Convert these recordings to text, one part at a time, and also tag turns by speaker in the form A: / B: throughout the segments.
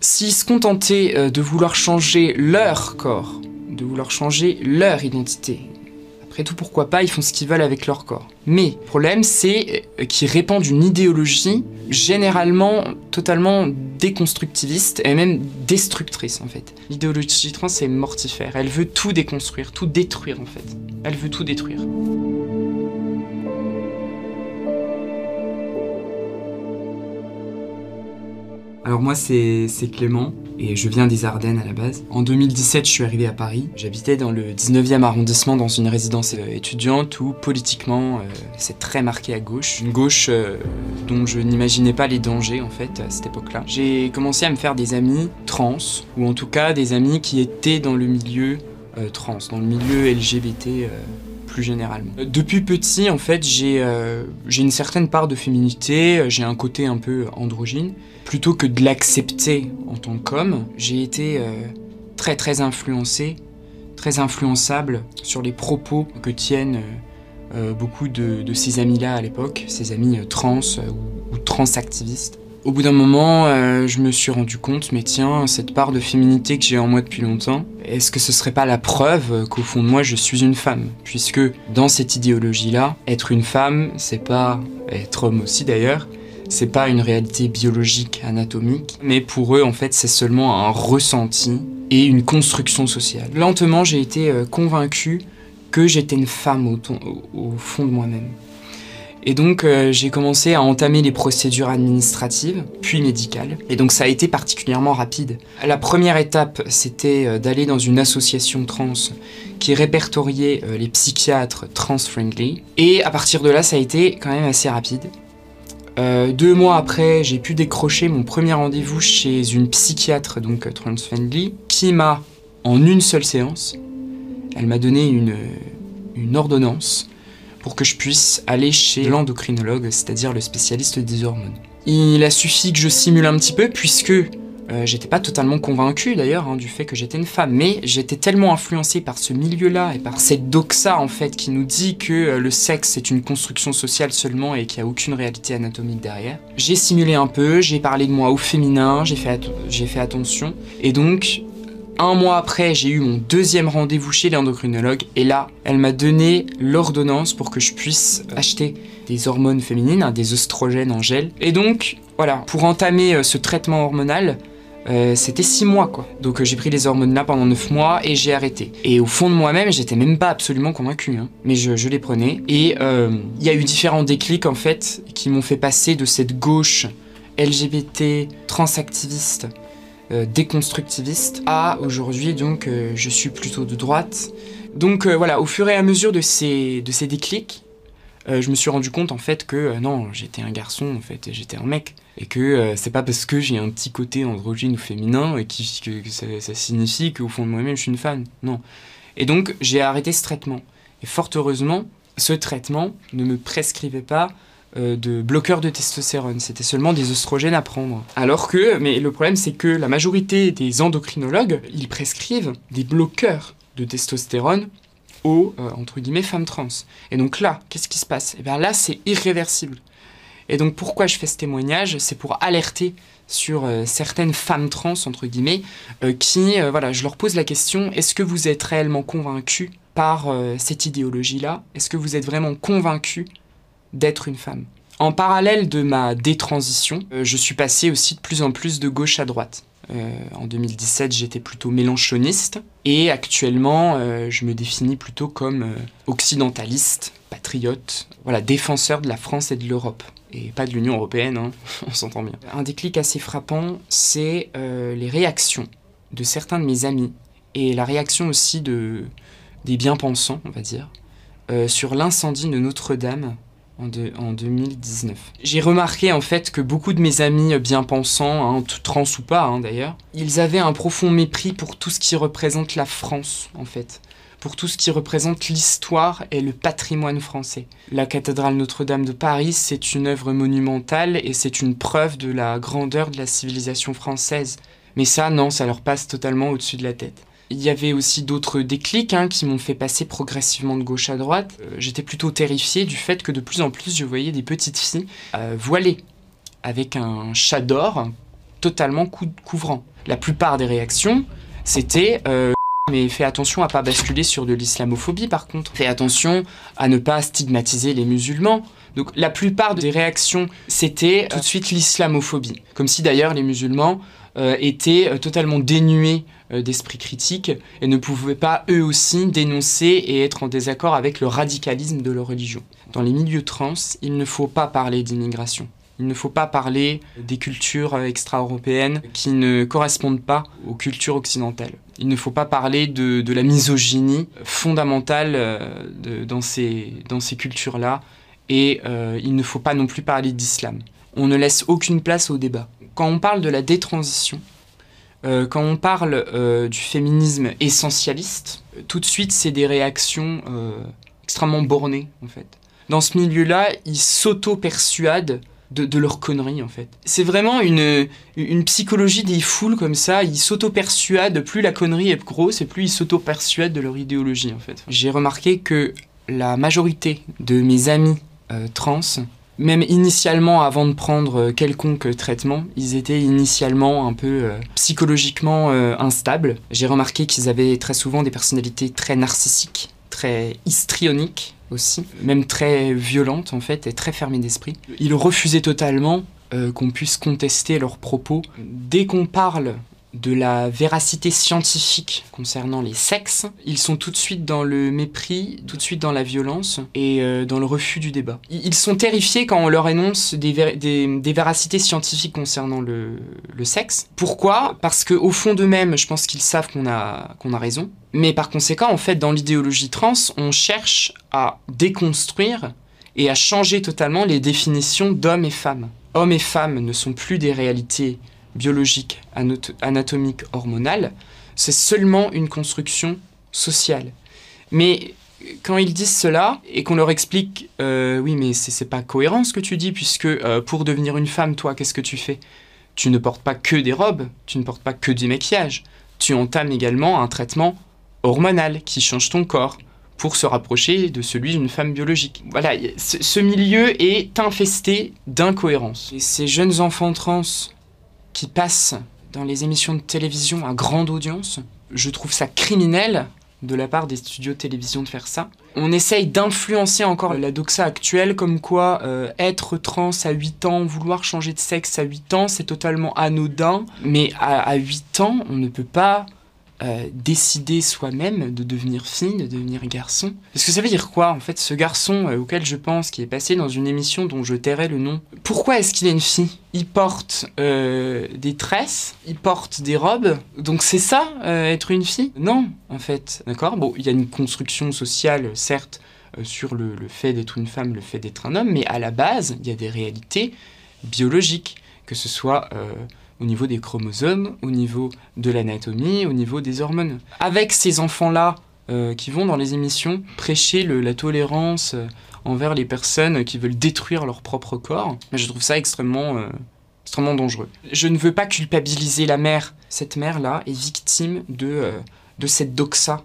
A: S'ils se contentaient euh, de vouloir changer leur corps, de vouloir changer leur identité, après tout pourquoi pas, ils font ce qu'ils veulent avec leur corps. Mais le problème c'est euh, qu'ils répandent une idéologie généralement totalement déconstructiviste et même destructrice en fait. L'idéologie trans est mortifère, elle veut tout déconstruire, tout détruire en fait. Elle veut tout détruire. Alors moi c'est Clément et je viens des Ardennes à la base. En 2017 je suis arrivé à Paris. J'habitais dans le 19e arrondissement dans une résidence euh, étudiante où politiquement euh, c'est très marqué à gauche. Une gauche euh, dont je n'imaginais pas les dangers en fait à cette époque-là. J'ai commencé à me faire des amis trans ou en tout cas des amis qui étaient dans le milieu trans, dans le milieu LGBT généralement. Depuis petit, en fait, j'ai une certaine part de féminité, j'ai un côté un peu androgyne plutôt que de l'accepter en tant qu'homme, j'ai été euh, très très influencé, très influençable sur les propos que tiennent euh, euh, beaucoup de, ces amis-là à l'époque, ces amis trans ou, transactivistes. Au bout d'un moment, je me suis rendu compte, mais tiens, cette part de féminité que j'ai en moi depuis longtemps, est-ce que ce serait pas la preuve qu'au fond de moi je suis une femme? Puisque dans cette idéologie-là, être une femme, c'est pas être homme aussi d'ailleurs, c'est pas une réalité biologique, anatomique, mais pour eux, en fait, c'est seulement un ressenti et une construction sociale. Lentement, j'ai été euh, convaincu que j'étais une femme au, fond de moi-même. Et donc euh, j'ai commencé à entamer les procédures administratives, puis médicales. Et donc ça a été particulièrement rapide. La première étape, c'était euh, d'aller dans une association trans qui répertoriait les psychiatres trans-friendly. Et à partir de là, ça a été quand même assez rapide. Euh, deux mois après, j'ai pu décrocher mon premier rendez-vous chez une psychiatre, donc transfriendly, qui m'a, en une seule séance, elle m'a donné une ordonnance que je puisse aller chez l'endocrinologue, c'est-à-dire le spécialiste des hormones. Il a suffi que je simule un petit peu, puisque euh, j'étais pas totalement convaincu d'ailleurs hein, du fait que j'étais une femme, mais j'étais tellement influencé par ce milieu-là et par cette doxa en fait qui nous dit que euh, le sexe est une construction sociale seulement et qu'il n'y a aucune réalité anatomique derrière. J'ai simulé un peu, j'ai parlé de moi au féminin, j'ai fait attention, et donc un mois après, j'ai eu mon deuxième rendez-vous chez l'endocrinologue et là, elle m'a donné l'ordonnance pour que je puisse acheter des hormones féminines, hein, des oestrogènes en gel. Et donc, voilà, pour entamer euh, ce traitement hormonal, euh, c'était 6 mois quoi. Donc euh, j'ai pris les hormones là pendant 9 mois et j'ai arrêté. Et au fond de moi-même, j'étais même pas absolument convaincu, hein. mais je, les prenais. Et il y a eu différents déclics en fait qui m'ont fait passer de cette gauche LGBT, transactiviste, euh, déconstructiviste à aujourd'hui donc euh, je suis plutôt de droite. Donc euh, voilà, au fur et à mesure de ces, de ces déclics, je me suis rendu compte en fait que non, j'étais un garçon en fait, j'étais un mec. Et que c'est pas parce que j'ai un petit côté androgyne ou féminin qui, que, ça, ça, signifie qu'au fond de moi-même je suis une femme. Non. Et donc j'ai arrêté ce traitement. Et fort heureusement, ce traitement ne me prescrivait pas de bloqueurs de testostérone. C'était seulement des oestrogènes à prendre. Alors que, mais le problème c'est que la majorité des endocrinologues, ils prescrivent des bloqueurs de testostérone aux, euh, entre guillemets, femmes trans. Et donc là, qu'est-ce qui se passe? Et eh bien là, c'est irréversible. Et donc pourquoi je fais ce témoignage? C'est pour alerter sur euh, certaines femmes trans, entre guillemets, qui, voilà, je leur pose la question, est-ce que vous êtes réellement convaincus par cette idéologie-là? Est-ce que vous êtes vraiment convaincus d'être une femme. En parallèle de ma détransition, euh, je suis passé aussi de plus en plus de gauche à droite. Euh, en 2017, j'étais plutôt mélanchoniste et actuellement, euh, je me définis plutôt comme occidentaliste, patriote, voilà, défenseur de la France et de l'Europe. Et pas de l'Union européenne, hein, on s'entend bien. Un déclic assez frappant, c'est les réactions de certains de mes amis et la réaction aussi de, des bien-pensants, on va dire, sur l'incendie de Notre-Dame en, 2019. J'ai remarqué en fait que beaucoup de mes amis bien pensants, hein, trans ou pas hein, d'ailleurs, ils avaient un profond mépris pour tout ce qui représente la France en fait pour tout ce qui représente l'histoire et le patrimoine français. La cathédrale Notre-Dame de Paris, c'est une œuvre monumentale et c'est une preuve de la grandeur de la civilisation française. Mais ça, non, ça leur passe totalement au-dessus de la tête. Il y avait aussi d'autres déclics hein, qui m'ont fait passer progressivement de gauche à droite. Euh, j'étais plutôt terrifié du fait que de plus en plus je voyais des petites filles euh, voilées avec un chat d'or totalement couvrant. La plupart des réactions, c'était euh, mais fais attention à pas basculer sur de l'islamophobie par contre. Fais attention à ne pas stigmatiser les musulmans. Donc la plupart des réactions, c'était tout de suite l'islamophobie. Comme si d'ailleurs les musulmans étaient totalement dénués d'esprit critique et ne pouvaient pas eux aussi dénoncer et être en désaccord avec le radicalisme de leur religion. Dans les milieux trans, il ne faut pas parler d'immigration. Il ne faut pas parler des cultures extra-européennes qui ne correspondent pas aux cultures occidentales. Il ne faut pas parler de, la misogynie fondamentale euh, dans ces, dans ces cultures-là. Et euh, il ne faut pas non plus parler d'islam. On ne laisse aucune place au débat. Quand on parle de la détransition, euh, quand on parle du féminisme essentialiste, tout de suite, c'est des réactions extrêmement bornées, en fait. Dans ce milieu-là, ils s'auto-persuadent de, leur connerie en fait. C'est vraiment une, une psychologie des foules comme ça, ils s'auto-persuadent, plus la connerie est grosse et plus ils s'auto-persuadent de leur idéologie en fait. J'ai remarqué que la majorité de mes amis euh, trans, même initialement avant de prendre euh, quelconque traitement, ils étaient initialement un peu euh, psychologiquement instables. J'ai remarqué qu'ils avaient très souvent des personnalités très narcissiques, très histrioniques, aussi, même très violente en fait et très fermée d'esprit. Ils refusaient totalement euh, qu'on puisse contester leurs propos. Dès qu'on parle de la véracité scientifique concernant les sexes, ils sont tout de suite dans le mépris, tout de suite dans la violence et euh, dans le refus du débat. Ils sont terrifiés quand on leur énonce des, véracités scientifiques concernant le, le sexe. Pourquoi? Parce qu'au fond d'eux-mêmes, je pense qu'ils savent qu'on a, qu'on a raison. Mais par conséquent, en fait, dans l'idéologie trans, on cherche à déconstruire et à changer totalement les définitions d'hommes et femmes. Hommes et femmes ne sont plus des réalités biologiques, anatomiques, hormonales, c'est seulement une construction sociale. Mais quand ils disent cela et qu'on leur explique euh, oui mais c'est pas cohérent ce que tu dis puisque euh, pour devenir une femme toi qu'est-ce que tu fais? Tu ne portes pas que des robes, tu ne portes pas que du maquillage, tu entames également un traitement hormonal qui change ton corps pour se rapprocher de celui d'une femme biologique. Voilà, ce, milieu est infesté d'incohérences. Et ces jeunes enfants trans qui passent dans les émissions de télévision à grande audience, je trouve ça criminel de la part des studios de télévision de faire ça. On essaye d'influencer encore la doxa actuelle comme quoi euh, être trans à 8 ans, vouloir changer de sexe à 8 ans, c'est totalement anodin. Mais à, à 8 ans, on ne peut pas euh, décider soi-même de devenir fille, de devenir garçon. Parce que ça veut dire quoi en fait ce garçon euh, auquel je pense qui est passé dans une émission dont je tairai le nom Pourquoi est-ce qu'il est une fille? Il porte euh, des tresses, il porte des robes, donc c'est ça être une fille? Non en fait, d'accord? Bon, il y a une construction sociale certes sur le, le fait d'être une femme, le fait d'être un homme, mais à la base il y a des réalités biologiques, que ce soit au niveau des chromosomes, au niveau de l'anatomie, au niveau des hormones. Avec ces enfants-là euh, qui vont dans les émissions prêcher la tolérance euh, envers les personnes qui veulent détruire leur propre corps, je trouve ça extrêmement, euh, extrêmement dangereux. Je ne veux pas culpabiliser la mère. Cette mère-là est victime de, de cette doxa,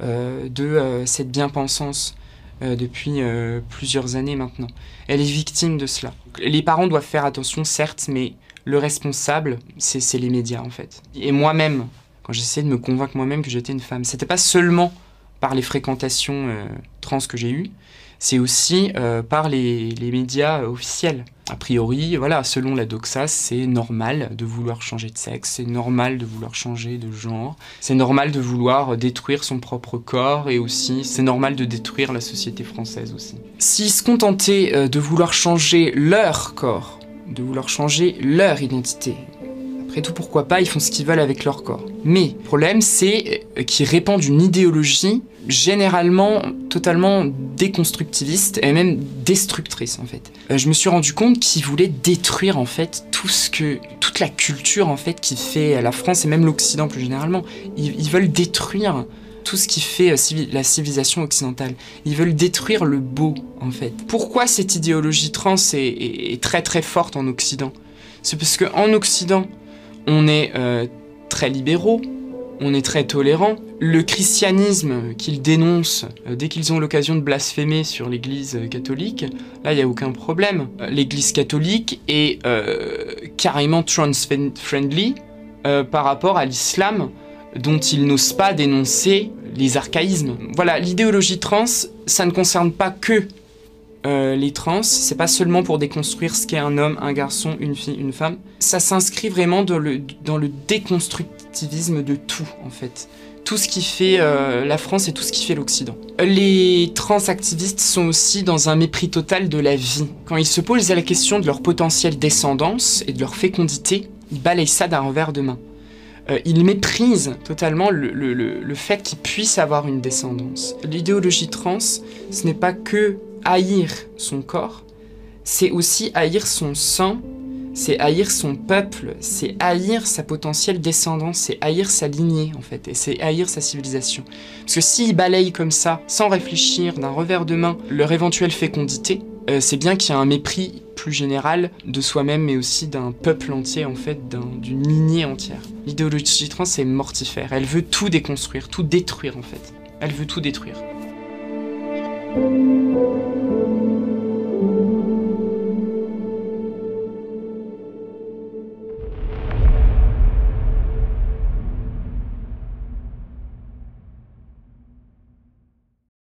A: de cette bien-pensance. depuis plusieurs années maintenant. Elle est victime de cela. Les parents doivent faire attention, certes, mais le responsable, c'est les médias en fait. Et moi-même, quand j'essayais de me convaincre moi-même que j'étais une femme, c'était pas seulement par les fréquentations euh, trans que j'ai eues, c'est aussi euh, par les, médias officiels. A priori, voilà, selon la doxa, c'est normal de vouloir changer de sexe, c'est normal de vouloir changer de genre, c'est normal de vouloir détruire son propre corps et aussi c'est normal de détruire la société française aussi. S'ils se contentaient euh, de vouloir changer leur corps, de vouloir changer leur identité. Après tout, pourquoi pas, ils font ce qu'ils veulent avec leur corps. Mais le problème, c'est euh, qu'ils répandent une idéologie généralement totalement déconstructiviste et même destructrice en fait. Euh, je me suis rendu compte qu'ils voulaient détruire en fait tout ce que toute la culture en fait qui fait la France et même l'Occident plus généralement. ils veulent détruire tout ce qui fait euh, la civilisation occidentale. Ils veulent détruire le beau, en fait. Pourquoi cette idéologie trans est, très très forte en Occident? C'est parce qu'en Occident, on est euh, très libéraux, on est très tolérants. Le christianisme qu'ils dénoncent euh, dès qu'ils ont l'occasion de blasphémer sur l'Église catholique, là, il n'y a aucun problème. L'Église catholique est carrément trans-friendly par rapport à l'islam dont ils n'osent pas dénoncer les archaïsmes. Voilà, l'idéologie trans, ça ne concerne pas que euh, les trans, c'est pas seulement pour déconstruire ce qu'est un homme, un garçon, une fille, une femme. Ça s'inscrit vraiment dans le, déconstructivisme de tout, en fait. Tout ce qui fait euh, la France et tout ce qui fait l'Occident. Les transactivistes sont aussi dans un mépris total de la vie. Quand ils se posent la question de leur potentielle descendance et de leur fécondité, ils balayent ça d'un revers de main. Euh, ils méprisent totalement le, le, le fait qu'ils puissent avoir une descendance. L'idéologie trans, ce n'est pas que haïr son corps, c'est aussi haïr son sang, c'est haïr son peuple, c'est haïr sa potentielle descendance, c'est haïr sa lignée en fait, et c'est haïr sa civilisation. Parce que s'ils balayent comme ça, sans réfléchir, d'un revers de main, leur éventuelle fécondité, euh, c'est bien qu'il y a un mépris plus général de soi-même, mais aussi d'un peuple entier, en fait, d'une lignée entière. L'idéologie trans, c'est mortifère. Elle veut tout déconstruire, tout détruire, en fait. Elle veut tout détruire.